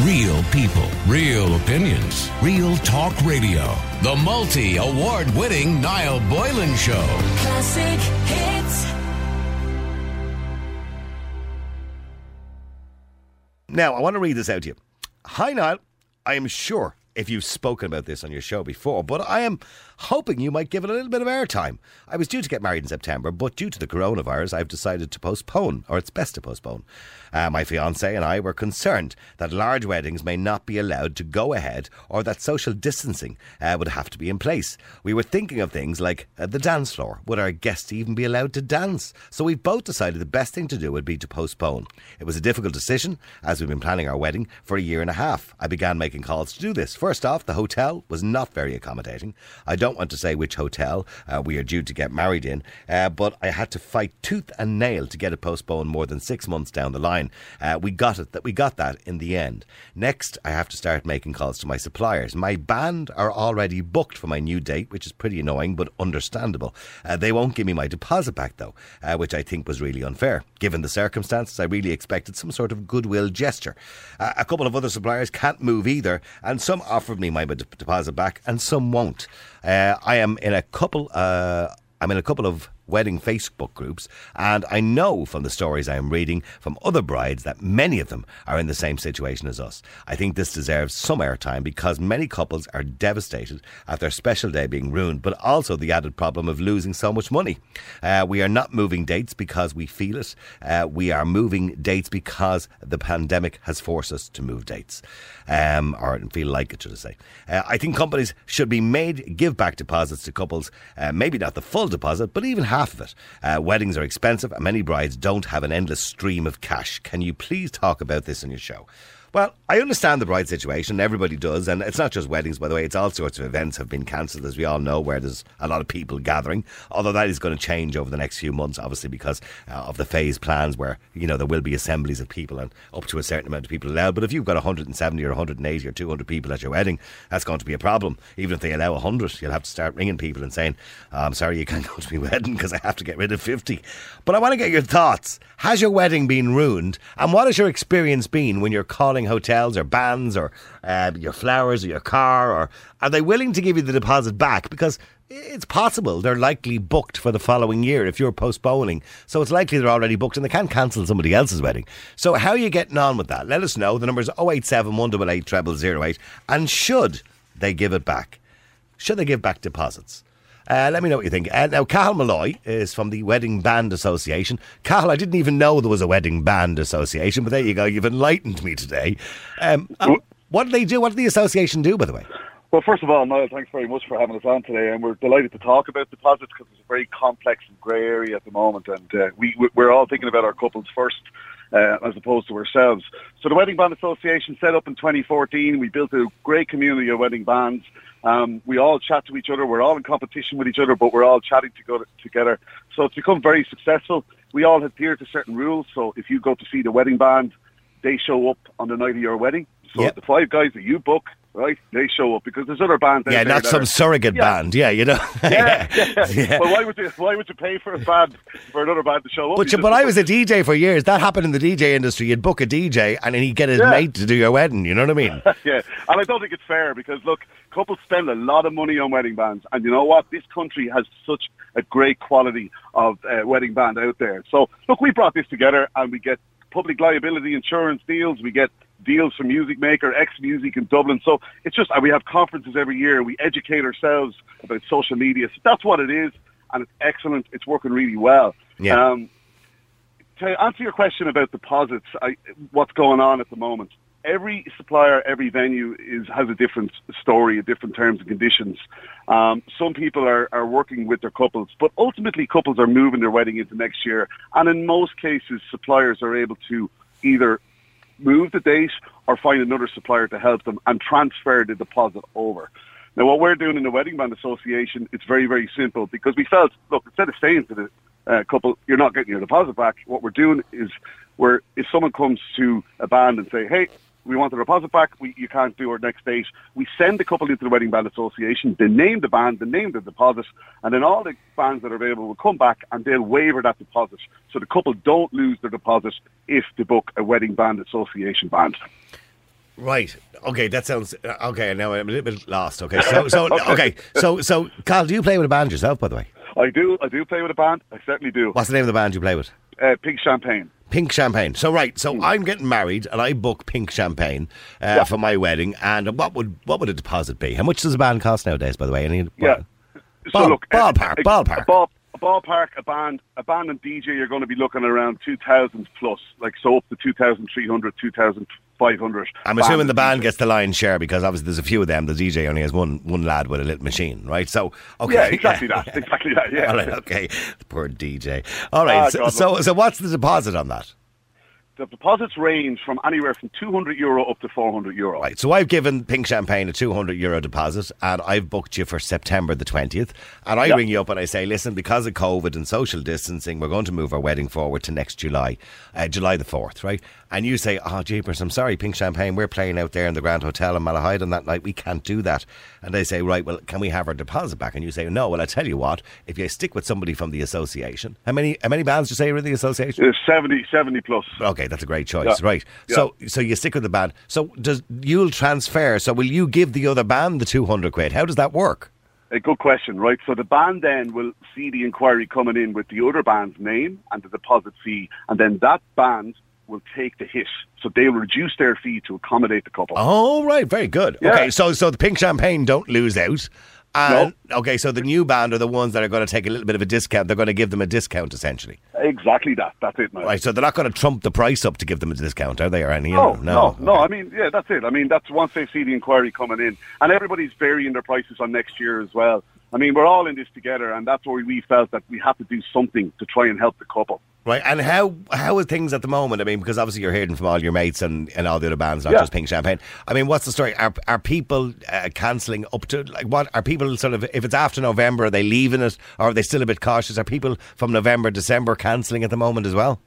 Real people, real opinions, real talk radio. The multi award winning Niall Boylan Show. Classic hits. Now, I want to read this out to you. Hi, Niall. I am sure if you've spoken about this on your show before, but I am hoping you might give it a little bit of airtime. I was due to get married in September, but due to the coronavirus, I've decided to postpone, or it's best to postpone. Uh, my fiance and I were concerned that large weddings may not be allowed to go ahead or that social distancing uh, would have to be in place. We were thinking of things like uh, the dance floor. Would our guests even be allowed to dance? So we both decided the best thing to do would be to postpone. It was a difficult decision as we've been planning our wedding for a year and a half. I began making calls to do this. First off, the hotel was not very accommodating. I don't want to say which hotel uh, we are due to get married in, uh, but I had to fight tooth and nail to get it postponed more than six months down the line. Uh, we got it. That we got that in the end. Next, I have to start making calls to my suppliers. My band are already booked for my new date, which is pretty annoying but understandable. Uh, they won't give me my deposit back though, uh, which I think was really unfair. Given the circumstances, I really expected some sort of goodwill gesture. Uh, a couple of other suppliers can't move either, and some offered me my deposit back, and some won't. Uh, I am in a couple. Uh, I'm in a couple of wedding Facebook groups, and I know from the stories I am reading from other brides that many of them are in the same situation as us. I think this deserves some airtime because many couples are devastated at their special day being ruined, but also the added problem of losing so much money. Uh, we are not moving dates because we feel it. Uh, we are moving dates because the pandemic has forced us to move dates, um, or feel like it, should I say. Uh, I think companies should be made give back deposits to couples, uh, maybe not the full deposit, but even half of it. Uh, weddings are expensive and many brides don't have an endless stream of cash. Can you please talk about this on your show? Well, I understand the bride situation. Everybody does, and it's not just weddings, by the way. It's all sorts of events have been cancelled, as we all know, where there's a lot of people gathering. Although that is going to change over the next few months, obviously, because uh, of the phase plans, where you know there will be assemblies of people and up to a certain amount of people allowed. But if you've got 170 or 180 or 200 people at your wedding, that's going to be a problem. Even if they allow 100, you'll have to start ringing people and saying, "I'm sorry, you can't go to my wedding because I have to get rid of 50." But I want to get your thoughts. Has your wedding been ruined, and what has your experience been when you're calling hotels or bands or uh, your flowers or your car? Or are they willing to give you the deposit back? Because it's possible they're likely booked for the following year if you're postponing. So it's likely they're already booked and they can't cancel somebody else's wedding. So how are you getting on with that? Let us know. The number is 087 188 0008. And should they give it back? Should they give back deposits? Uh, let me know what you think. Uh, now, Cathal Malloy is from the Wedding Band Association. Cathal, I didn't even know there was a Wedding Band Association, but there you go. You've enlightened me today. Um, uh, what do they do? What did the association do, by the way? Well, first of all, Niall, thanks very much for having us on today, and we're delighted to talk about deposits because it's a very complex and grey area at the moment, and uh, we we're all thinking about our couples first. Uh, as opposed to ourselves. So the Wedding Band Association set up in 2014. We built a great community of wedding bands. Um, we all chat to each other. We're all in competition with each other, but we're all chatting to go together. So it's become very successful. We all adhere to certain rules. So if you go to see the wedding band, they show up on the night of your wedding. So Yep. the five guys that you book, right, they show up because there's other bands. Yeah, not some are- surrogate Yeah. band. Yeah, you know. Yeah, yeah. Yeah. Well, why would you why would you pay for a band for another band to show up? But, you, but I was a DJ for years. That happened in the DJ industry. You'd book a DJ and then he'd get his Yeah. mate to do your wedding. You know what I mean? yeah, and I don't think it's fair because look, couples spend a lot of money on wedding bands, and you know what? This country has such a great quality of uh, wedding band out there. So look, we brought this together, and we get public liability insurance deals. We get deals from Music Maker, X Music in Dublin. So it's just, and we have conferences every year. We educate ourselves about social media. So that's what it is, and it's excellent. It's working really well. Yeah. Um, to answer your question about deposits, I, what's going on at the moment? Every supplier, every venue is has a different story, a different terms and conditions. Um, some people are, are working with their couples, but ultimately couples are moving their wedding into next year. And in most cases, suppliers are able to either move the date or find another supplier to help them and transfer the deposit over. Now, what we're doing in the Wedding Band Association, it's very, very simple because we felt, look, instead of saying to the uh, couple, you're not getting your deposit back, what we're doing is we're, if someone comes to a band and say, hey, we want the deposit back, we, you can't do our next date, we send the couple into the Wedding Band Association, they name the band, they name the deposit, and then all the bands that are available will come back and they'll waiver that deposit. So the couple don't lose their deposit if they book a Wedding Band Association band. Right. Okay, that sounds uh, okay. Now I'm a little bit lost. Okay, so so okay, so so Carl, do you play with a band yourself, by the way? I do. I do play with a band. I certainly do. What's the name of the band you play with? Uh, Pink Champagne. Pink Champagne. So right, so I'm getting married, and I book Pink Champagne uh, Yeah. for my wedding. And what would what would a deposit be? How much does a band cost nowadays? By the way, any Yeah. Ball- so look, uh, ballpark, a, ballpark. A, ball, a ballpark, a band, a band and DJ. You're going to be looking around two thousand plus, like so up to 2,300, 2,500. I'm assuming the band gets the lion's share because obviously there's a few of them. The DJ only has one one lad with a little machine, right? So okay, Yeah, exactly that. Exactly that. Yeah. All right, okay. Poor DJ. All right. Ah, so, God, so so what's the deposit on that? The deposits range from anywhere from 200 euro up to 400 euro. Right. So I've given Pink Champagne a 200 euro deposit and I've booked you for September the 20th. And I Yeah. ring you up and I say, listen, because of COVID and social distancing, we're going to move our wedding forward to next July, uh, July the 4th, right? And you say, oh, jeepers, I'm sorry, Pink Champagne, we're playing out there in the Grand Hotel in Malahide on that night. We can't do that. And they say, right, well, can we have our deposit back? And you say, no, well, I tell you what, if you stick with somebody from the association, how many how many bands do you say are in the association? There's 70, 70 plus. Okay, that's a great choice. Yeah. Right. So so you stick with the band. So does you'll transfer, so will you give the other band the 200 quid? How does that work? A good question, right? So the band then will see the inquiry coming in with the other band's name and the deposit fee, and then that band will take the hit. So they'll reduce their fee to accommodate the couple. Oh, right, very good. Yeah. Okay, so so the Pink Champagne don't lose out. And, Okay, so the new band are the ones that are going to take a little bit of a discount. They're going to give them a discount essentially. Exactly that. That's it, man. Right, so they're not going to trump the price up to give them a discount, are they? Or any? No, no, no. Okay. I mean, yeah, that's it. I mean, that's once they see the inquiry coming in, and everybody's varying their prices on next year as well. I mean, we're all in this together, and that's where we felt that we have to do something to try and help the couple. Right, and how how are things at the moment? I mean, because obviously you're hearing from all your mates and, and all the other bands, not Yeah. just Pink Champagne. I mean, what's the story? Are are people uh, cancelling up to like what? Are people sort of if it's after November, are they leaving it, or are they still a bit cautious? Are people from November, December cancelling at the moment as well?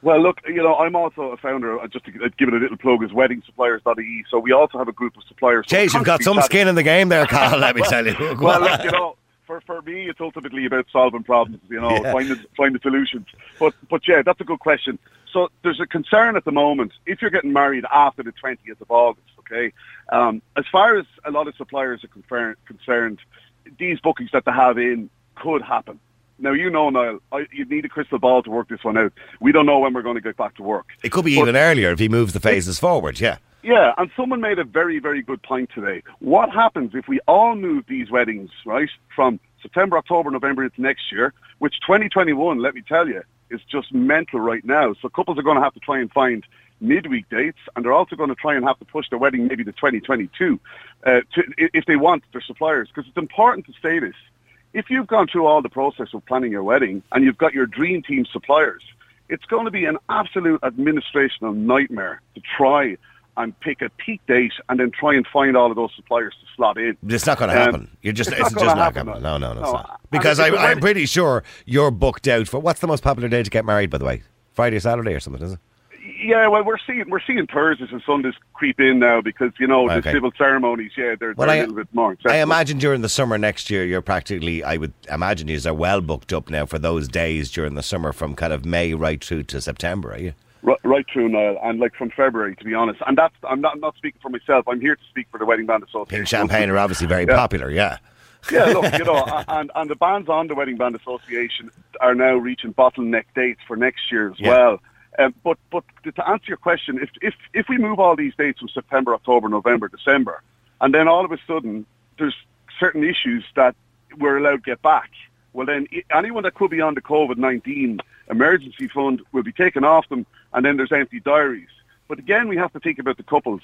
Well, look, you know, I'm also a founder, uh, just to give it a little plug, is WeddingSuppliers.ie. So we also have a group of suppliers. So you've got some chatting- skin in the game there, Carl. let me tell you. Well, look, you know, for for me, it's ultimately about solving problems. You know, Yeah. finding finding solutions. But but yeah, that's a good question. So there's a concern at the moment if you're getting married after the 20th of August. Okay, um, as far as a lot of suppliers are concerned, concerned, these bookings that they have in could happen. Now you know, Niall, I, you need a crystal ball to work this one out. We don't know when we're going to get back to work. it could be But- even earlier if he moves the phases forward. Yeah. Yeah, and someone made a very, very good point today. What happens if we all move these weddings, right, from September, October, November into next year, which 2021, let me tell you, is just mental right now. So couples are going to have to try and find midweek dates, and they're also going to try and have to push their wedding maybe to 2022 uh, to, if they want their suppliers, because it's important to say this. If you've gone through all the process of planning your wedding and you've got your dream team suppliers, it's going to be an absolute administrational nightmare to try and pick a peak date and then try and find all of those suppliers to slot in. It's not going to Um, happen. You're just it's it's, not just not happen, happening. no. No, no, no, it's not. Because I, I'm pretty sure you're booked out for what's the most popular day to get married, by the way? Friday, Saturday, or something, is it? Yeah, well, we're seeing we're seeing Thursdays and Sundays creep in now because you know the Okay. civil ceremonies. Yeah, they're, Well, they're I- a little bit more. I imagine during the summer next year, you're practically, I would imagine you are well booked up now for those days during the summer from kind of May right through to September, are you? Right, right through Niall, and like from February, to be honest. And that's I'm not not speaking for myself. I'm here to speak for the Wedding Band Association. Pink Champagne are obviously very Yeah. popular, yeah. yeah, look, you know, and and the bands on the Wedding Band Association are now reaching bottleneck dates for next year as Yeah. well. Um, but but to answer your question, if if if we move all these dates from September, October, November, December, and then all of a sudden there's certain issues that we're allowed to get back, well then anyone that could be on the COVID nineteen emergency fund will be taken off them, and then there's empty diaries. But again, we have to think about the couples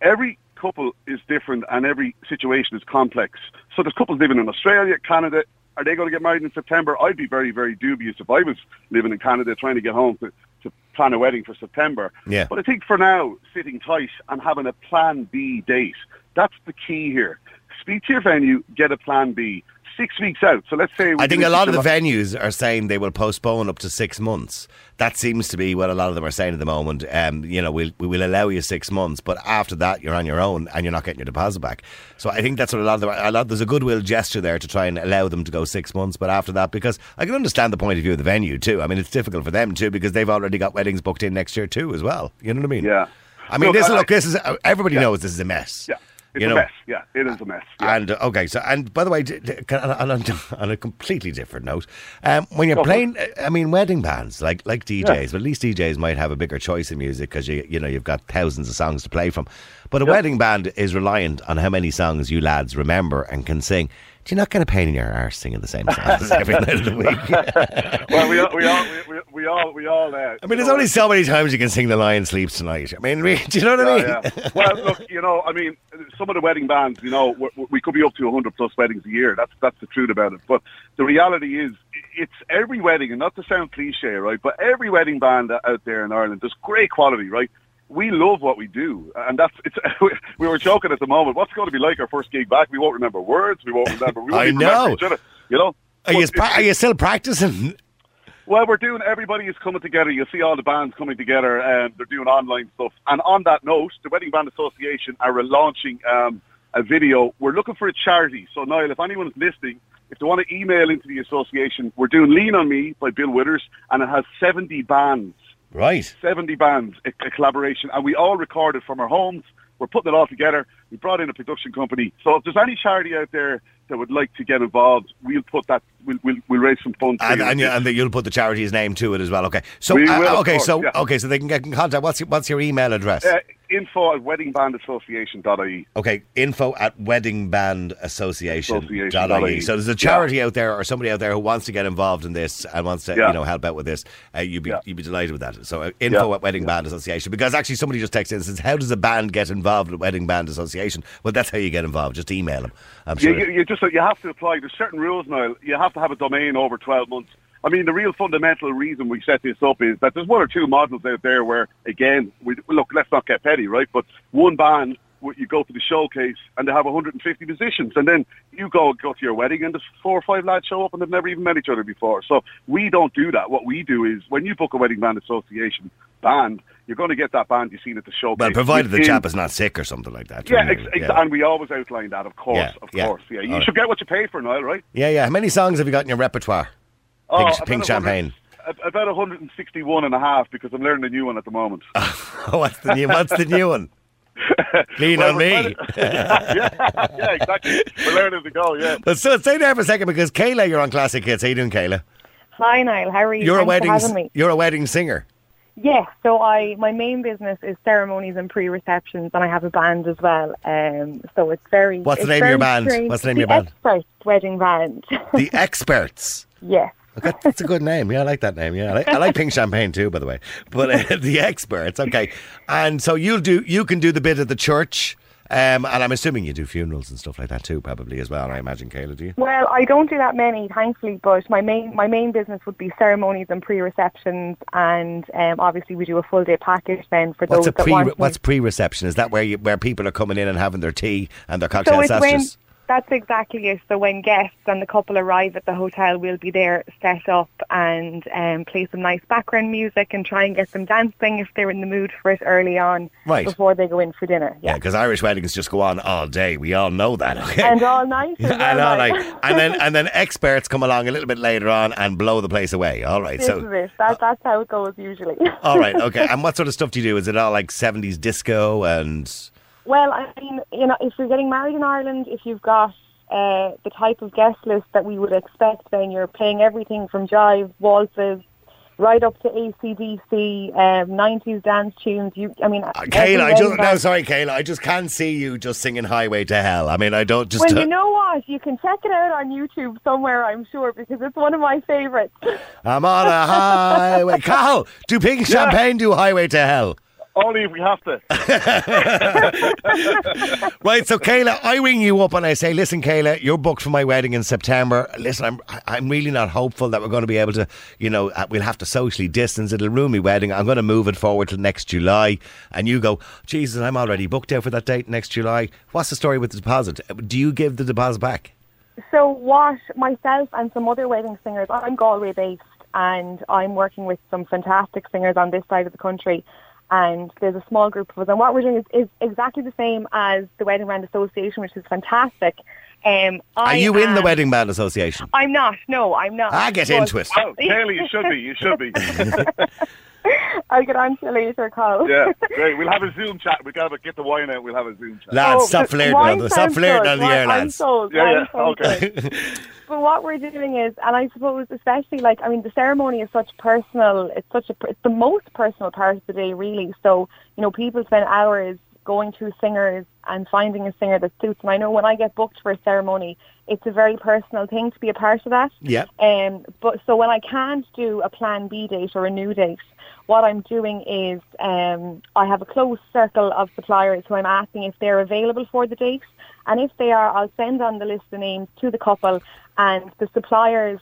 every couple is different and every situation is complex. So there's couples living in Australia, Canada. Are they going to get married in September? I'd be very, very dubious if I was living in Canada trying to get home to, to plan a wedding for September. Yeah. But I think for now, sitting tight and having a plan B date, that's the key here. Speak to your venue, get a plan B. Six weeks out. So let's say... I think a lot of the venues are saying they will postpone up to six months. That seems to be what a lot of them are saying at the moment. Um, you know, we'll, we will allow you six months, but after that, you're on your own and you're not getting your deposit back. So I think that's what a lot of them. A lot, there's a goodwill gesture there to try and allow them to go six months, but after that, because I can understand the point of view of the venue too. I mean, it's difficult for them too because they've already got weddings booked in next year too as well. You know what I mean? Yeah. I mean, Look, this I- look, this is everybody knows this is a mess. Yeah, it's You a mess. Yeah, it is a mess. Yeah. And uh, okay, so and by the way, on, on, on a completely different note, um, when you're playing, uh, I mean, wedding bands like like DJs, but at least DJs might have a bigger choice in music because you you know you've got thousands of songs to play from. But a wedding band is reliant on how many songs you lads remember and can sing. Do you not get a pain in your arse singing the same songs every night of the week? well, we all, we all, we, we, we all, we all. Uh, I mean, there's only so many times you can sing "The Lion Sleeps Tonight." I mean, re- do you know what I mean? Yeah, yeah. Well, look, you know, I mean, some of the wedding bands, you know, we we could be up to 100 plus weddings a year. That's that's the truth about it. But the reality is, it's every wedding, and not to sound cliche, right? But every wedding band out there in Ireland, there's great quality, right? We love what we do, and that's it's. We were joking at the moment. What's it going to be like our first gig back? We won't remember words. We won't remember. We won't I know. each other, you know. Are you, pra- are you still practicing? well, we're doing. Everybody is coming together. You see all the bands coming together, and they're doing online stuff. And on that note, the Wedding Band Association are launching um, a video. We're looking for a charity. So, Niall, if anyone's listening, if they want to email into the association, we're doing "Lean on Me" by Bill Withers, and it has seventy bands. Right. 70 bands, a, a collaboration, and we all recorded from our homes. We're putting it all together. We brought in a production company. So if there's any charity out there that would like to get involved, we'll put that. We'll we'll, we'll raise some funds. And, and, you, and you'll put the charity's name to it as well. Okay. So We uh, will, of okay, course, so yeah. okay, so they can get in contact. What's your, what's your email address? uh, info at weddingbandassociation.ie. okay, info at weddingbandAssociation.ie. Association.ie. So there's a charity out there or somebody out there who wants to get involved in this and wants to Yeah. you know help out with this. Uh, you'd be Yeah. you'd be delighted with that. So uh, info Yeah. at Wedding Band Association because actually somebody just texted in and says how does a band get involved with Wedding Band Association? Well, that's how you get involved. Just email them. I'm You, sure. you, you just you have to apply. There's certain rules now. You have to have a domain over 12 months. I mean, the real fundamental reason we set this up is that there's one or two models out there where, again, we look. Let's not get petty, right? But one band, you go to the showcase and they have 150 musicians, and then you go go to your wedding and there's four or five lads show up and they've never even met each other before. So we don't do that. What we do is when you book a wedding band association band, you're going to get that band you've seen at the showcase. well, provided the chap is not sick or something like that. Yeah, ex- ex- and we always outline that, of course, Yeah, of yeah. course. Yeah, you All right. should get what you pay for, Niall, right? yeah, yeah. How many songs have you got in your repertoire? Oh, Pink, pink champagne. About 161 and a half because I'm learning a new one at the moment. what's the new? What's the new one? Lean Well, on me. trying to- yeah, yeah, exactly. We're learning to go, yeah. But so stay there for a second because Kayla, you're on Classic Hits. How you doing, Kayla? Hi Niall, how are you? You're a wedding. for having me. You're a wedding singer. Yes, so I my main business is ceremonies and pre-receptions, and I have a band as well. Um, so it's very. What's the name of your band? strange. What's the name the of your band? Expert Wedding Band. The Experts. yes. Okay, that's a good name. Yeah, I like that name. Yeah, I like, I like pink champagne too, by the way. But uh, the experts, okay. And so you'll do. You can do the bit at the church, um, and I'm assuming you do funerals and stuff like that too, probably as well. I imagine, Kayla, do you? Well, I don't do that many, thankfully, but my main my main business would be ceremonies and pre-receptions, and um, obviously we do a full day package then for What's those a that want. What's pre-reception? Is that where you, where people are coming in and having their tea and their cocktail So it's when sausages? That's exactly it. So when guests and the couple arrive at the hotel, we'll be there set up and um, play some nice background music and try and get them dancing if they're in the mood for it early on Right. before they go in for dinner. Yeah, Yeah. because Irish weddings just go on all day. We all know that. Okay. And all night. as and all like. right, and then and then experts come along a little bit later on and blow the place away. All right, This so. That, that's how it goes usually. all right, okay. And what sort of stuff do you do? Is it all like seventies disco and? Well, I mean, you know, if you're getting married in Ireland, if you've got uh, the type of guest list that we would expect, then you're playing everything from jive, waltzes, right up to ACDC, um, 90s dance tunes. You, I mean, Uh, Kayla, I just no, sorry, Kayla, I just can't see you just singing "Highway to Hell." I mean, I don't just. Well, you know what? You can check it out on YouTube somewhere, I'm sure, because it's one of my favourites. I'm on a highway. Carl, do Pink Champagne do "Highway to Hell"? Only if we have to. Right, so Kayla, I ring you up and I say, listen, Kayla, you're booked for my wedding in September. Listen, I'm I'm really not hopeful that we're going to be able to, you know, uh, we'll have to socially distance. It'll ruin my wedding. I'm going to move it forward till next July. And you go, Jesus, I'm already booked out for that date next July. What's the story with the deposit? Uh, Do you give the deposit back? So what myself and some other wedding singers, I'm Galway based and I'm working with some fantastic singers on this side of the country and there's a small group of us and what we're doing is, is exactly the same as the Wedding Band Association which is fantastic. Um, Are I you in the Wedding Band Association? I'm not, no, I'm not. I get But- into it. Oh, Kaylee, you should be. You should be. I'll get on to you later, Carl. Yeah, great. We'll have a Zoom chat. We gotta get the wine out. We'll have a Zoom chat. Lads, Oh, stop but flirting on the, stop sounds flirting on the Wine- air, I'm lads. sold. Yeah, Wine yeah, sounds okay. But what we're doing is, and I suppose especially like, I mean, the ceremony is such personal. It's such a, it's the most personal part of the day, really. So you know, people spend hours going through singers and finding a singer that suits. And I know when I get booked for a ceremony, it's a very personal thing to be a part of that. Yeah. Um, but so when I can't do a Plan B date or a new date, what I'm doing is um, I have a close circle of suppliers who I'm asking if they're available for the date, and if they are, I'll send on the list of names to the couple, and the suppliers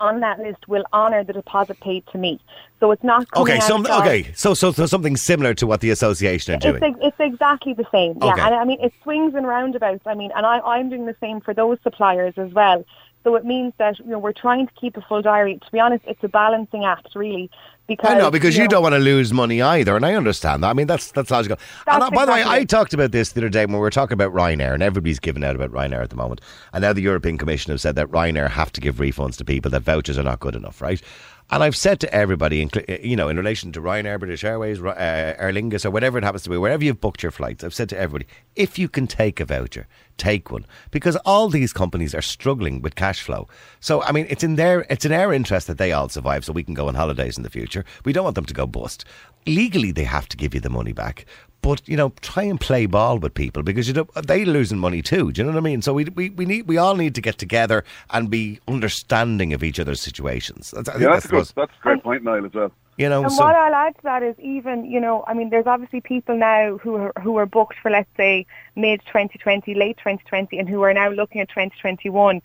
on that list will honour the deposit paid to me. So it's not coming Okay, some, of- okay. So, so, so something similar to what the association are it's, doing. ex- it's exactly the same. Yeah, Okay. and I mean it swings and roundabouts. I mean, and I, I'm doing the same for those suppliers as well. So it means that you know we're trying to keep a full diary. To be honest, it's a balancing act, really. Because I know because you, know, don't want to lose money either, and I understand that. I mean, that's that's logical. and That's uh, by the way, I talked about this the other day when we were talking about Ryanair, and everybody's giving out about Ryanair at the moment. And now the European Commission have said that Ryanair have to give refunds to people that vouchers are not good enough, right? And I've said to everybody, you know, in relation to Ryanair, British Airways, uh, Aer Lingus, or whatever it happens to be, wherever you've booked your flights, I've said to everybody, if you can take a voucher, take one, because all these companies are struggling with cash flow. So, I mean, it's in their it's in our interest that they all survive, so we can go on holidays in the future. We don't want them to go bust. Legally, they have to give you the money back. But you know, try and play ball with people because you know they're losing money too. Do you know what I mean? So we, we, we need we all need to get together and be understanding of each other's situations. That's, Yeah, that's that's the good. That's a great point, Niall, as well. you know. And so- what I'll add to that is even, you know, I mean, there's obviously people now who are, who are booked for, let's say, mid 2020, late 2020, and who are now looking at 2021.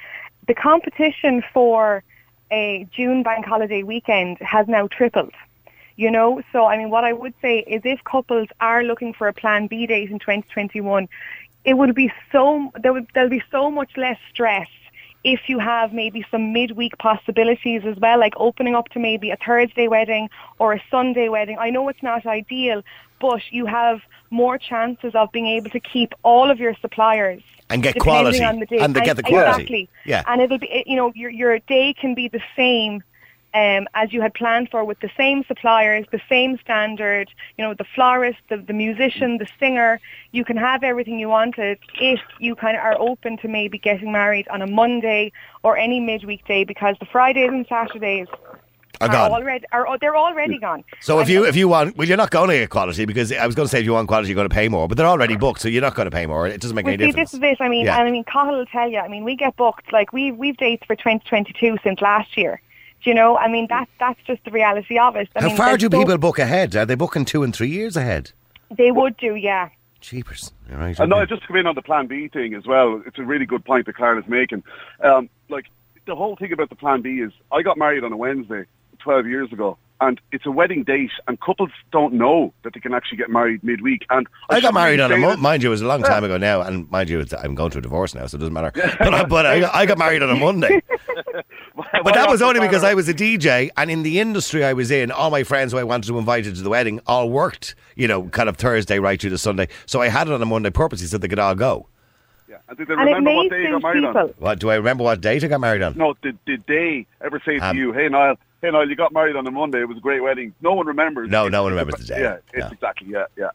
The competition for a June bank holiday weekend has now tripled. You know, so I mean, what I would say is if couples are looking for a Plan B date in 2021, it would be so there would there'll be so much less stress if you have maybe some midweek possibilities as well, like opening up to maybe a Thursday wedding or a Sunday wedding. I know it's not ideal, but you have more chances of being able to keep all of your suppliers And get quality. on the day. And they get the quality. Exactly. Yeah. And it'll be you know, your your day can be the same um, as you had planned for with the same suppliers, the same standard, you know, the florist, the, the musician, the singer. You can have everything you wanted if you kind of are open to maybe getting married on a Monday or any midweek day because the Fridays and Saturdays Are are gone. already are oh, they're already gone. So if And- you if you want, well, you're not going to get quality because I was going to say if you want quality, you're going to pay more, but they're already booked, so you're not going to pay more. It doesn't make Well, any see, difference. this is it. I mean, Yeah. and I mean, Cahill will tell you. I mean, we get booked like we we've dates for 2022 since last year. Do you know? I mean, that that's just the reality of it. I How mean, far do so- people book ahead? Are they booking two and three years ahead? They would do, yeah. Cheapers. All right. And no, just to come in on the Plan B thing as well. It's a really good point that Karen is making. Um, like the whole thing about the Plan B is, I got married on a Wednesday 12 years ago, and it's a wedding date, and couples don't know that they can actually get married midweek. And I got married on a say month. Mind you, it was a long time ago now, and mind you, I'm going through a divorce now, so it doesn't matter. But, I, but I, got, I got married on a Monday. But that was only because I was a DJ, and in the industry I was in, all my friends who I wanted to invite to the wedding all worked, you know, kind of Thursday right through to Sunday. So I had it on a Monday purposely so they could all go. Yeah. And did they And it remember may what day you got suit married on? people. What do I remember? What date I got married on? No, did, did they ever say to Um, you, hey, Niall, hey, oh, Niall, you got married on a Monday. It was a great wedding. No one remembers. No, It's- no one remembers the day. Yeah, it's No. exactly, yeah, yeah.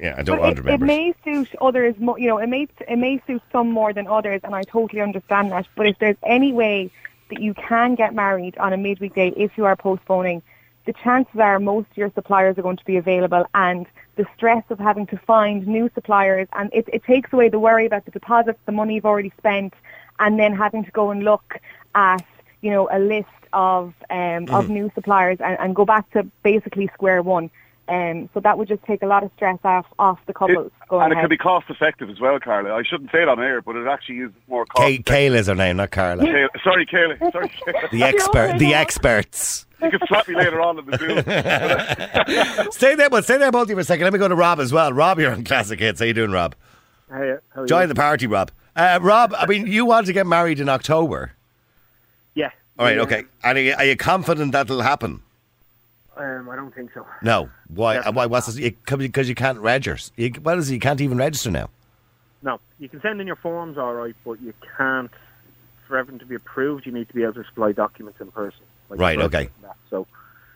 Yeah, I don't But it, it may suit others, mo- you know, it may it may suit some more than others, and I totally understand that. But if there's any way that you can get married on a midweek day, if you are postponing, the chances are most of your suppliers are going to be available, and the stress of having to find new suppliers, and it, it takes away the worry about the deposits, the money you've already spent, and then having to go and look at, you know, a list of um, of new suppliers and, and go back to basically square one. Um, so that would just take a lot of stress off off the couples It- going and it ahead. can be cost effective as well, Carla. I shouldn't say it on air, but it actually is more cost Kay, Kayla's her name, not Carla. Kayla. Sorry, Kayla. Sorry, Kayla. The expert, the experts. You can slap me later on in the Zoom. Stay there, but stay there both of you for a second. Let me go to Rob as well. Rob, you're on Classic Hits. How you doing, Rob? Hey, how are Join you? the party, Rob. Uh, Rob, I mean, you want to get married in October. All right, Yeah. okay. And are you, are you confident that'll happen? Um, I don't think so. No. Why? Definitely Why? What's this? Because you can't register. You, what is it? You can't even register now. No, you can send in your forms, all right, but you can't. For everything to be approved, you need to be able to supply documents in person. like Right, okay. So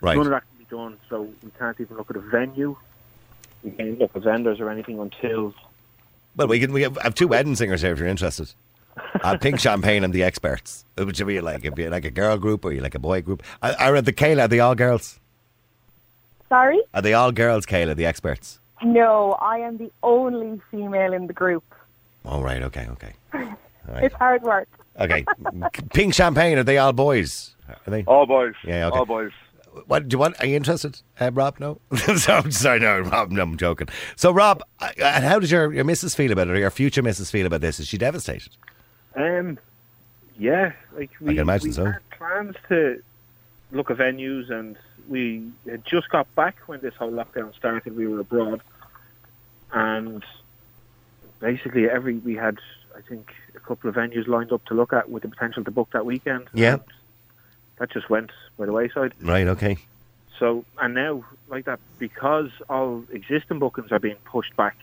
Right. none of that can be done, so we can't even look at a venue. We can't look at vendors or anything until Well, we can. We have, have two wedding singers here if you're interested. Uh, Pink Champagne and the Experts. Which would you be like if you like a girl group or you like a boy group? I, I read the Kayla. Are they all girls? Sorry? Are they all girls, Kayla? The Experts. No, I am the only female in the group. All right. Okay. Okay. All right. It's hard work. Okay. Pink Champagne. Are they all boys? Are they? All boys. Yeah, okay. All boys. What do you want? Are you interested, uh, Rob? No. so, sorry, no, Rob. No, I'm joking. So, Rob, uh, and how does your your missus feel about it, or your future missus feel about this? Is she devastated? Um, yeah, like we, can imagine we so. had plans to look at venues, and we had just got back when this whole lockdown started. We were abroad, and basically every we had, I think, a couple of venues lined up to look at with the potential to book that weekend. Yeah. that just went by the wayside. Right. Okay. So, and now, like that, because all existing bookings are being pushed back,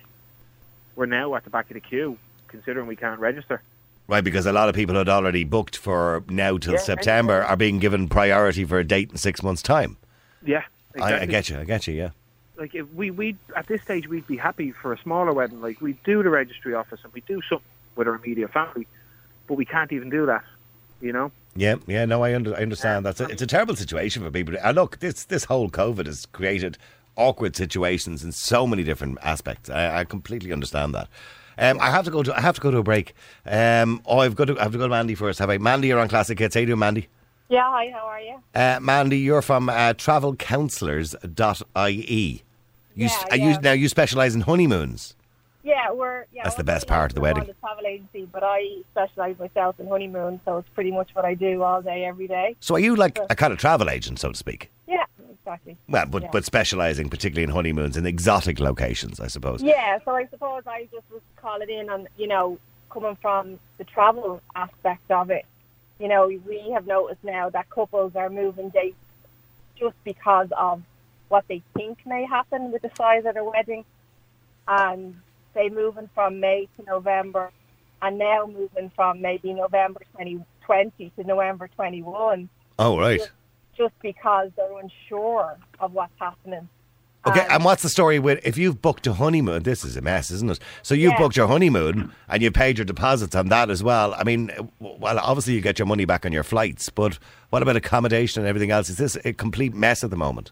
we're now at the back of the queue, considering we can't register. Right, because a lot of people who had already booked for now till Yeah, September are being given priority for a date in six months' time. Yeah, exactly. I, I get you. I get you. Yeah. Like if we we at this stage we'd be happy for a smaller wedding. Like we do the registry office and we do something with our immediate family, but we can't even do that. You know. Yeah, yeah, no, I, under, I understand. That's a, it's a terrible situation for people. And look, this this whole COVID has created awkward situations in so many different aspects. I, I completely understand that. Um, I have to go to I have to go to a break. Um, oh, I've got to I have to go to Mandy first. Have I? Mandy, you're on Classic Hits. How you doing, Mandy? Yeah, hi, how are you? Uh, Mandy, you're from uh, travelcounsellors.ie. You, s- Yeah, you, now you specialise in honeymoons. Yeah, we're yeah. That's the best part of the wedding. The travel agency, but I specialise myself in honeymoon, so it's pretty much what I do all day, every day. So are you like a kind of travel agent, so to speak? Yeah, exactly. Well, but Yeah. but specialising particularly in honeymoons in exotic locations, I suppose. Yeah, so I suppose I just was calling in on, you know, coming from the travel aspect of it. You know, we have noticed now that couples are moving dates just because of what they think may happen with the size of their wedding. And they moving from May to November and now moving from maybe November 2020 to November 21 Oh, right. just because they're unsure of what's happening. Okay, And- and what's the story with if you've booked a honeymoon? This is a mess, isn't it? So you've Yeah. booked your honeymoon and you've paid your deposits on that as well. I mean, well, obviously you get your money back on your flights, but what about accommodation and everything else? Is this a complete mess at the moment?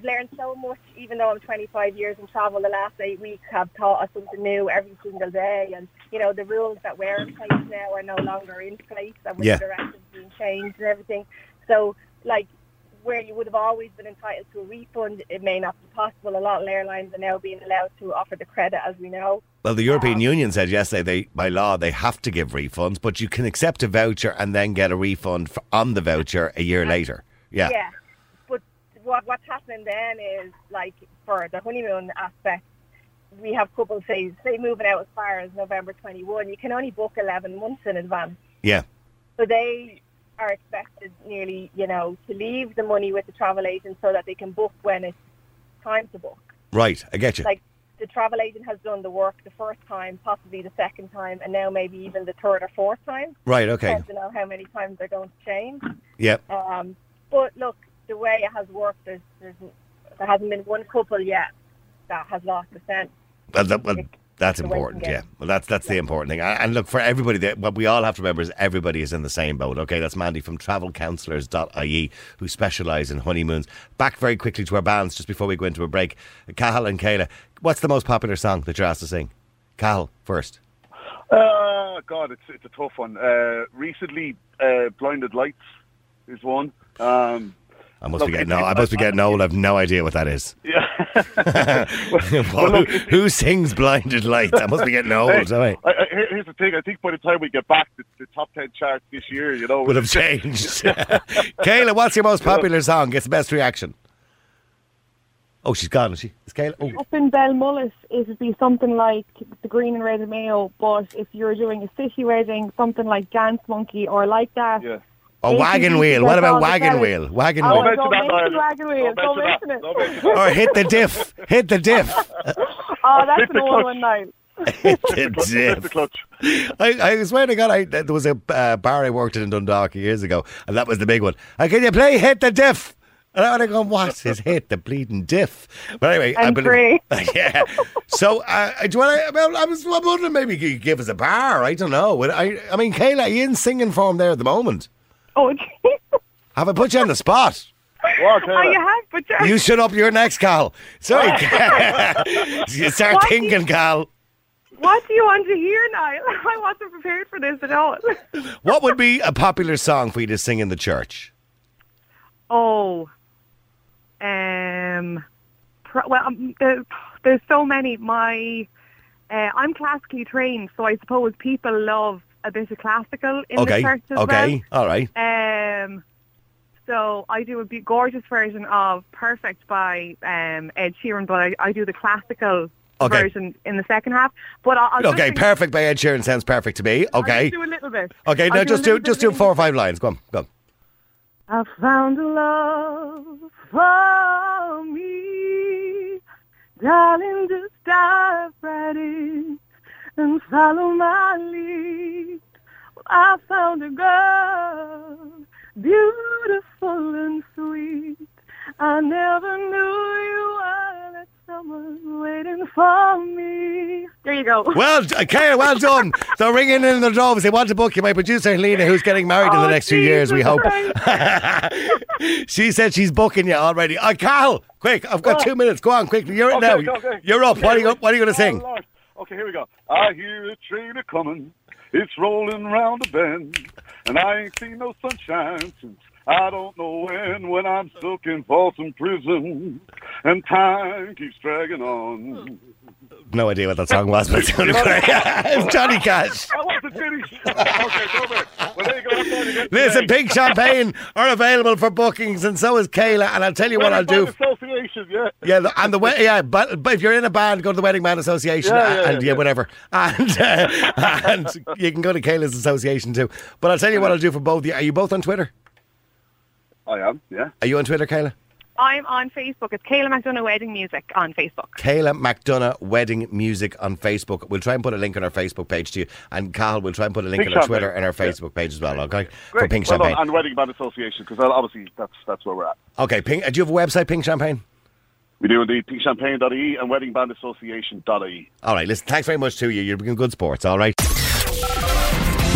I've learned so much, even though I'm 25 years in travel. The last eight weeks have taught us something new every single day. And, you know, the rules that were in place now are no longer in place and with Yeah. the directives being changed and everything. So, like, where you would have always been entitled to a refund, it may not be possible. A lot of airlines are now being allowed to offer the credit, as we know. Well, the European um, Union said yesterday they, by law, they have to give refunds, but you can accept a voucher and then get a refund for, on the voucher a year uh, later. Yeah. Yeah. What what's happening then is like for the honeymoon aspect, we have couples say say moving out as far as November twenty one, you can only book eleven months in advance. Yeah. So they are expected nearly, you know, to leave the money with the travel agent so that they can book when it's time to book. Right. I get you. Like the travel agent has done the work the first time, possibly the second time, and now maybe even the third or fourth time. right. Okay. Depends on how many times they're going to change. Yeah. Um, but look, the way it has worked, there's, there's, there hasn't been one couple yet that has lost a cent. Well, that, well, that's the way to important. Yeah. Well, that's that's the important thing. And and look for everybody. That what we all have to remember is everybody is in the same boat. Okay, that's Mandy from TravelCounsellors.ie, who specialise in honeymoons. Back very quickly to our bands just before we go into a break. Cahill and Kayla, what's the most popular song that you're asked to sing? Cahill first. Uh, God, it's it's a tough one. Uh, recently, uh, Blinded Lights is one. Um, I must Look, be getting old. I must be getting old. I've no idea what that is. yeah. who, who sings Blinded Lights? I must be getting old. Hey, all right. I, I, here's the thing. I think by the time we get back, the, the top ten charts this year, you know, Would have changed. Kayla, what's your most popular song? Gets the best reaction. Oh, she's gone, is she? Is Kayla? Oh. Up in Belmullet, it would be something like the Green and Red Mayo, but if you're doing a city wedding, something like Dance Monkey or like that. Yeah. Oh, If wagon you wheel. What about wagon wheel? Wagon Oh, wheel. mention don't mention Ireland. wagon wheel. Don't Don't mention mention that. Don't it. mention Or hit the diff. Hit the diff. Oh, that's Hit an the old one now. Hit the diff. I, I swear to God, I, there was a uh, bar I worked in in Dundalk years ago, and that was the big one. Uh, can you play Hit the Diff? And I'm going, what's hit? The bleeding diff. But anyway, I And believe. yeah. So, uh, do you want to? Well, I was wondering maybe you could give us a bar. I don't know. I, I mean, Kayla, are you in singing form there at the moment? Have I put you on the spot? What, Oh, you have, but you're- You shut up. You're next, Cal. Sorry. you start What? thinking, Cal. what do you want to hear, Niall? I wasn't prepared for this at all. What would be a popular song for you to sing in the church? Oh, um, pro- well, um, there, there's so many. My, uh, I'm classically trained, so I suppose people love a bit of classical in Okay. the church as Okay. Okay. All right. Um, so I do a gorgeous version of "Perfect" by um, Ed Sheeran, but I, I do the classical Okay. version in the second half. But I'll, I'll Okay. Perfect by Ed Sheeran sounds perfect to me. Okay. do a little bit. Okay. I'll No, a just do just do four or five lines. Go on. Go on. I found a love for me. Darling, just dive right in and follow my lead. Well, I found a girl, beautiful and sweet. I never knew you were that someone waiting for me. There you go. Well, okay, well done. They're ringing in the droves. They want to book you. My producer, Helena, who's getting married in the Oh, next few years, we hope. She said she's booking you already. Uh, Cal, quick, I've got two minutes. Go on, quickly. You're Okay, now. okay. You're up. What are you, what are you going to Oh, sing? Lord. Okay, here we go. I hear a train a coming. It's rolling round the bend. And I ain't seen no sunshine since I don't know when. When I'm stuck in Folsom Prison. And time keeps dragging on. No idea what that song was, but it's only great. it's Johnny Cash. I want to finish. okay, go back. Well, there you go. That's all you Listen, today. Pink Champagne are available for bookings, and so is Kayla. And I'll tell you what I'll Wedding do. Association, yeah. Yeah, the- and the we- yeah, but, but if you're in a band, go to the Wedding Band Association, Yeah, yeah, and yeah, yeah, yeah. whatever, and uh, and you can go to Kayla's association too. But I'll tell you what I'll do for both. of you. Are you both on Twitter? I am, yeah. Are you on Twitter, Kayla? I'm on Facebook. It's Kayla McDonough Wedding Music on Facebook. Kayla McDonough Wedding Music on Facebook. We'll try and put a link on our Facebook page to you, and Carl will try and put a link Pink on our Champagne. Twitter and our Facebook page as well. Okay, for Great. Pink well Champagne. Done. And Wedding Band Association, because obviously that's that's where we're at. Okay, Pink. uh, Do you have a website, Pink Champagne? We do indeed pinkchampagne.ie and weddingbandassociation.ie. All right. Listen, thanks very much to you. You're being good sports. All right.